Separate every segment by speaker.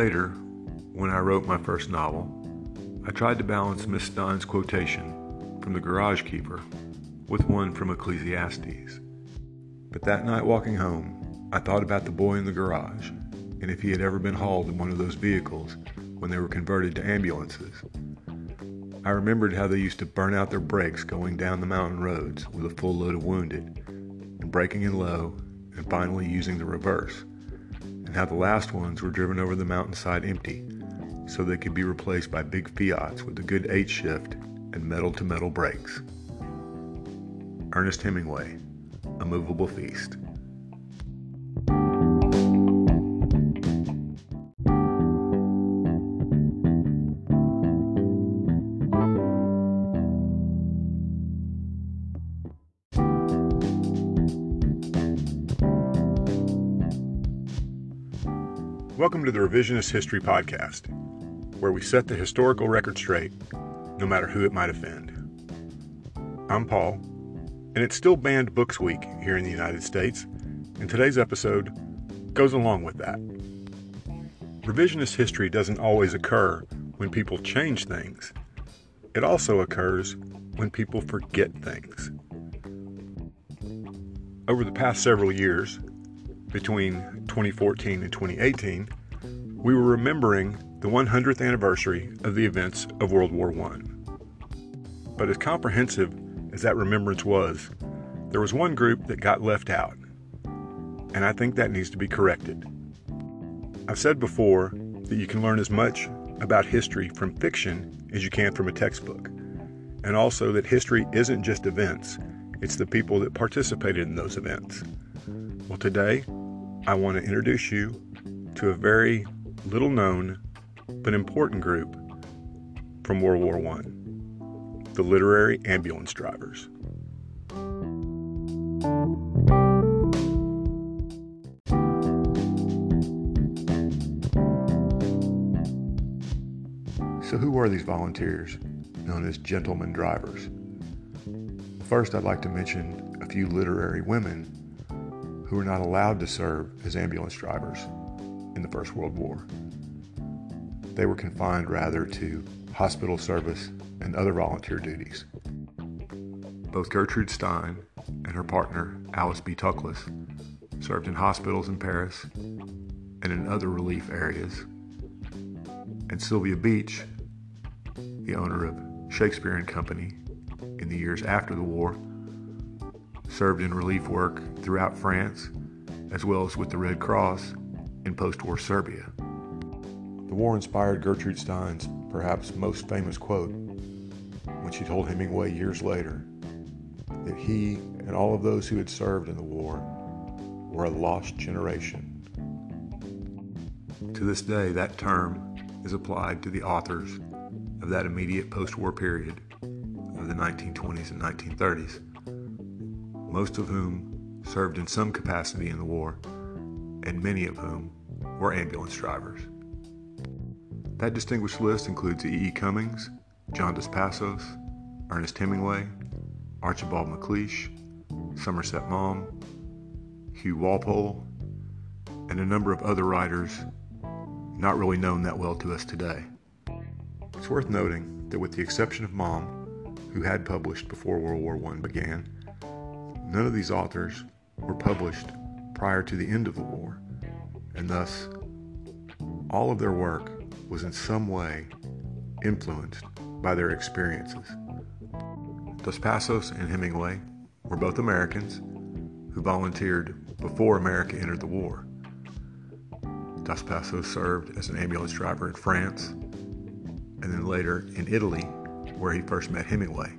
Speaker 1: later, when I wrote my first novel, I tried to balance Miss Don's quotation from the garage keeper with one from Ecclesiastes. But that night walking home, I thought about the boy in the garage and if he had ever been hauled in one of those vehicles when they were converted to ambulances. I remembered how they used to burn out their brakes going down the mountain roads with a full load of wounded, and braking in low, and finally using the reverse, and how the last ones were driven over the mountainside empty so they could be replaced by big Fiats with a good H shift and metal to metal brakes. Ernest Hemingway, A Moveable Feast. Welcome to the Revisionist History Podcast, where we set the historical record straight, no matter who it might offend. I'm Paul, and it's still Banned Books Week here in the United States, and today's episode goes along with that. Revisionist history doesn't always occur when people change things, it also occurs when people forget things. Over the past several years, between 2014 and 2018, we were remembering the 100th anniversary of the events of World War I. But as comprehensive as that remembrance was, there was one group that got left out, and I think that needs to be corrected. I've said before that you can learn as much about history from fiction as you can from a textbook, and also that history isn't just events, it's the people that participated in those events. Well, today, I want to introduce you to a very little known but important group from World War I the literary ambulance drivers. So, who are these volunteers known as gentlemen drivers? First, I'd like to mention a few literary women who were not allowed to serve as ambulance drivers in the First World War. They were confined rather to hospital service and other volunteer duties. Both Gertrude Stein and her partner, Alice B. Toklas, served in hospitals in Paris and in other relief areas. And Sylvia Beach, the owner of Shakespeare and Company in the years after the war, served in relief work throughout France, as well as with the Red Cross in post war Serbia. The war inspired Gertrude Stein's perhaps most famous quote when she told Hemingway years later that he and all of those who had served in the war were a lost generation. To this day, that term is applied to the authors of that immediate post war period of the 1920s and 1930s most of whom served in some capacity in the war, and many of whom were ambulance drivers. That distinguished list includes E. E. Cummings, John Dos Passos, Ernest Hemingway, Archibald MacLeish, Somerset Maugham, Hugh Walpole, and a number of other writers not really known that well to us today. It's worth noting that, with the exception of Maugham, who had published before World War I began, None of these authors were published prior to the end of the war, and thus all of their work was in some way influenced by their experiences. Dos Passos and Hemingway were both Americans who volunteered before America entered the war. Dos Passos served as an ambulance driver in France and then later in Italy, where he first met Hemingway.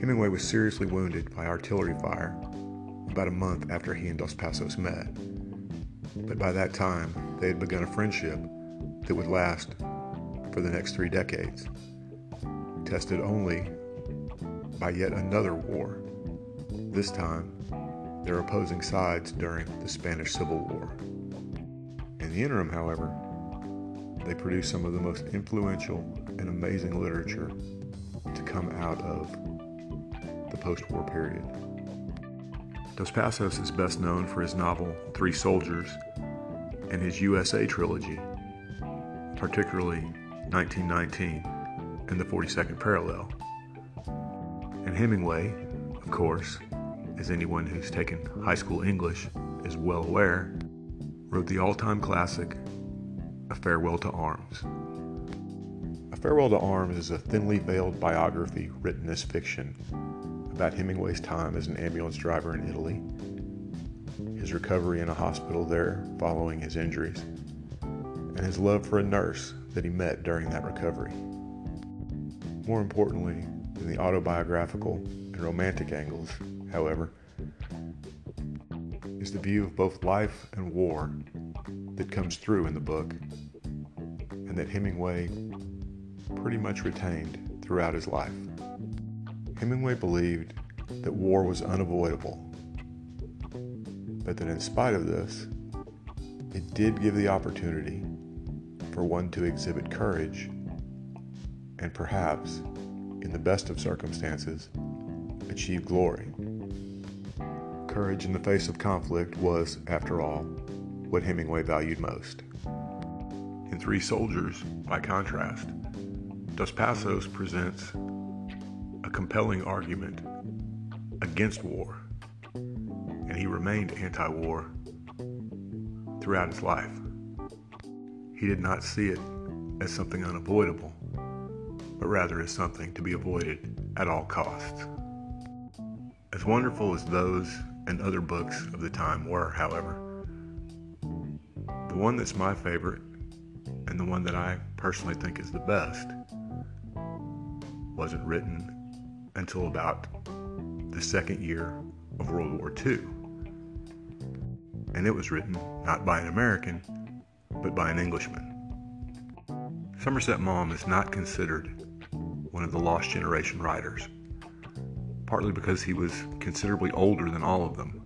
Speaker 1: Hemingway was seriously wounded by artillery fire about a month after he and Dos Passos met. But by that time, they had begun a friendship that would last for the next three decades, tested only by yet another war, this time their opposing sides during the Spanish Civil War. In the interim, however, they produced some of the most influential and amazing literature to come out of post war period. Dos Passos is best known for his novel Three Soldiers, and his USA trilogy, particularly 1919 and the 42nd Parallel. And Hemingway, of course, as anyone who's taken high school English is well aware, wrote the all time classic, A Farewell to Arms. A Farewell to Arms is a thinly veiled biography written as fiction about Hemingway's time as an ambulance driver in Italy, his recovery in a hospital there following his injuries, and his love for a nurse that he met during that recovery. More importantly than the autobiographical and romantic angles, however, is the view of both life and war that comes through in the book and that Hemingway pretty much retained throughout his life. Hemingway believed that war was unavoidable, but that in spite of this, it did give the opportunity for one to exhibit courage and perhaps, in the best of circumstances, achieve glory. Courage in the face of conflict was, after all, what Hemingway valued most. In Three Soldiers, by contrast, Dos Passos presents a compelling argument against war, and he remained anti war throughout his life. He did not see it as something unavoidable, but rather as something to be avoided at all costs. As wonderful as those and other books of the time were, however, the one that's my favorite and the one that I personally think is the best wasn't written until about the second year of World War II. And it was written not by an American, but by an Englishman. Somerset Maugham is not considered one of the lost generation writers partly because he was considerably older than all of them.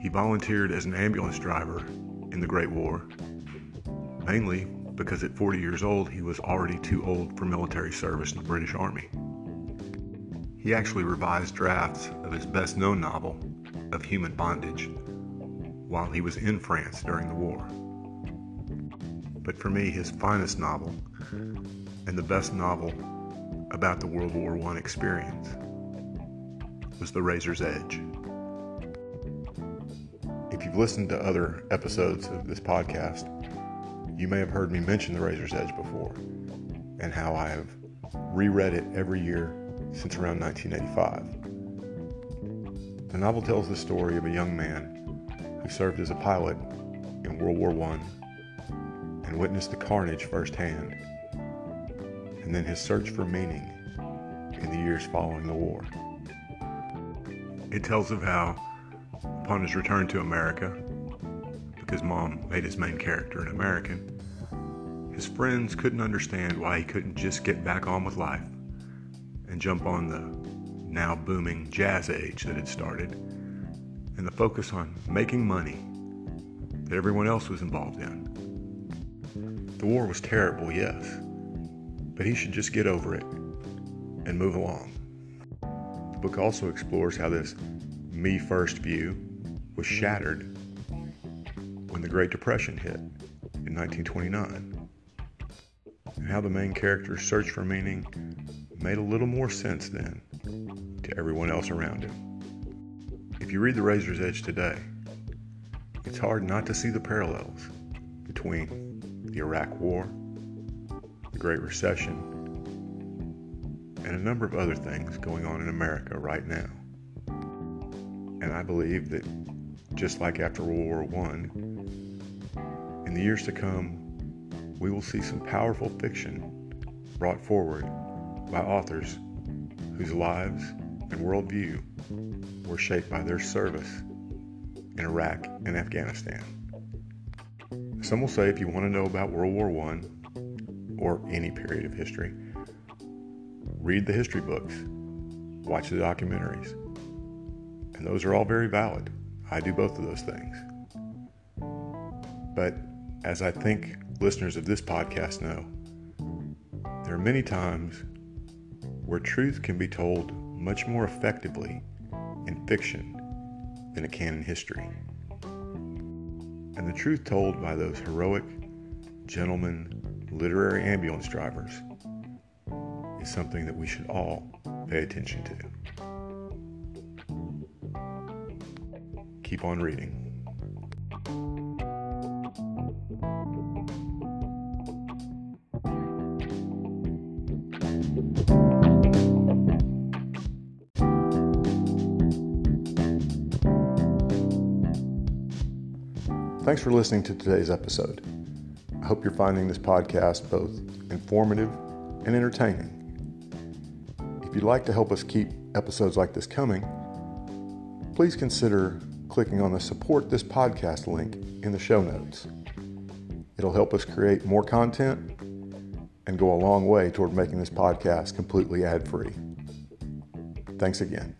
Speaker 1: He volunteered as an ambulance driver in the Great War, mainly because at 40 years old he was already too old for military service in the British Army. He actually revised drafts of his best known novel, Of Human Bondage, while he was in France during the war. But for me, his finest novel, and the best novel about the World War I experience, was The Razor's Edge. If you've listened to other episodes of this podcast, you may have heard me mention The Razor's Edge before and how I have reread it every year since around 1985. The novel tells the story of a young man who served as a pilot in World War I and witnessed the carnage firsthand, and then his search for meaning in the years following the war. It tells of how, upon his return to America, because Maugham made his main character an American, his friends couldn't understand why he couldn't just get back on with life and jump on the now booming jazz age that had started and the focus on making money that everyone else was involved in. The war was terrible, yes, but he should just get over it and move along The book also explores how this me first view was shattered when the Great Depression hit in 1929, and how the main character's search for meaning made a little more sense then to everyone else around him. If you read The Razor's Edge today, it's hard not to see the parallels between the Iraq War, the Great Recession, and a number of other things going on in America right now. And I believe that just like after World War I, in the years to come, we will see some powerful fiction brought forward by authors whose lives and worldview were shaped by their service in Iraq and Afghanistan. Some will say if you want to know about World War I or any period of history, read the history books, watch the documentaries. And those are all very valid. I do both of those things. But as I think listeners of this podcast know, there are many times where truth can be told much more effectively in fiction than it can in history. and the truth told by those heroic, gentlemen, literary ambulance drivers is something that we should all pay attention to. Keep on reading. Thanks for listening to today's episode. I hope you're finding this podcast both informative and entertaining. If you'd like to help us keep episodes like this coming, please consider clicking on the support this podcast link in the show notes. It'll help us create more content and go a long way toward making this podcast completely ad free. Thanks again.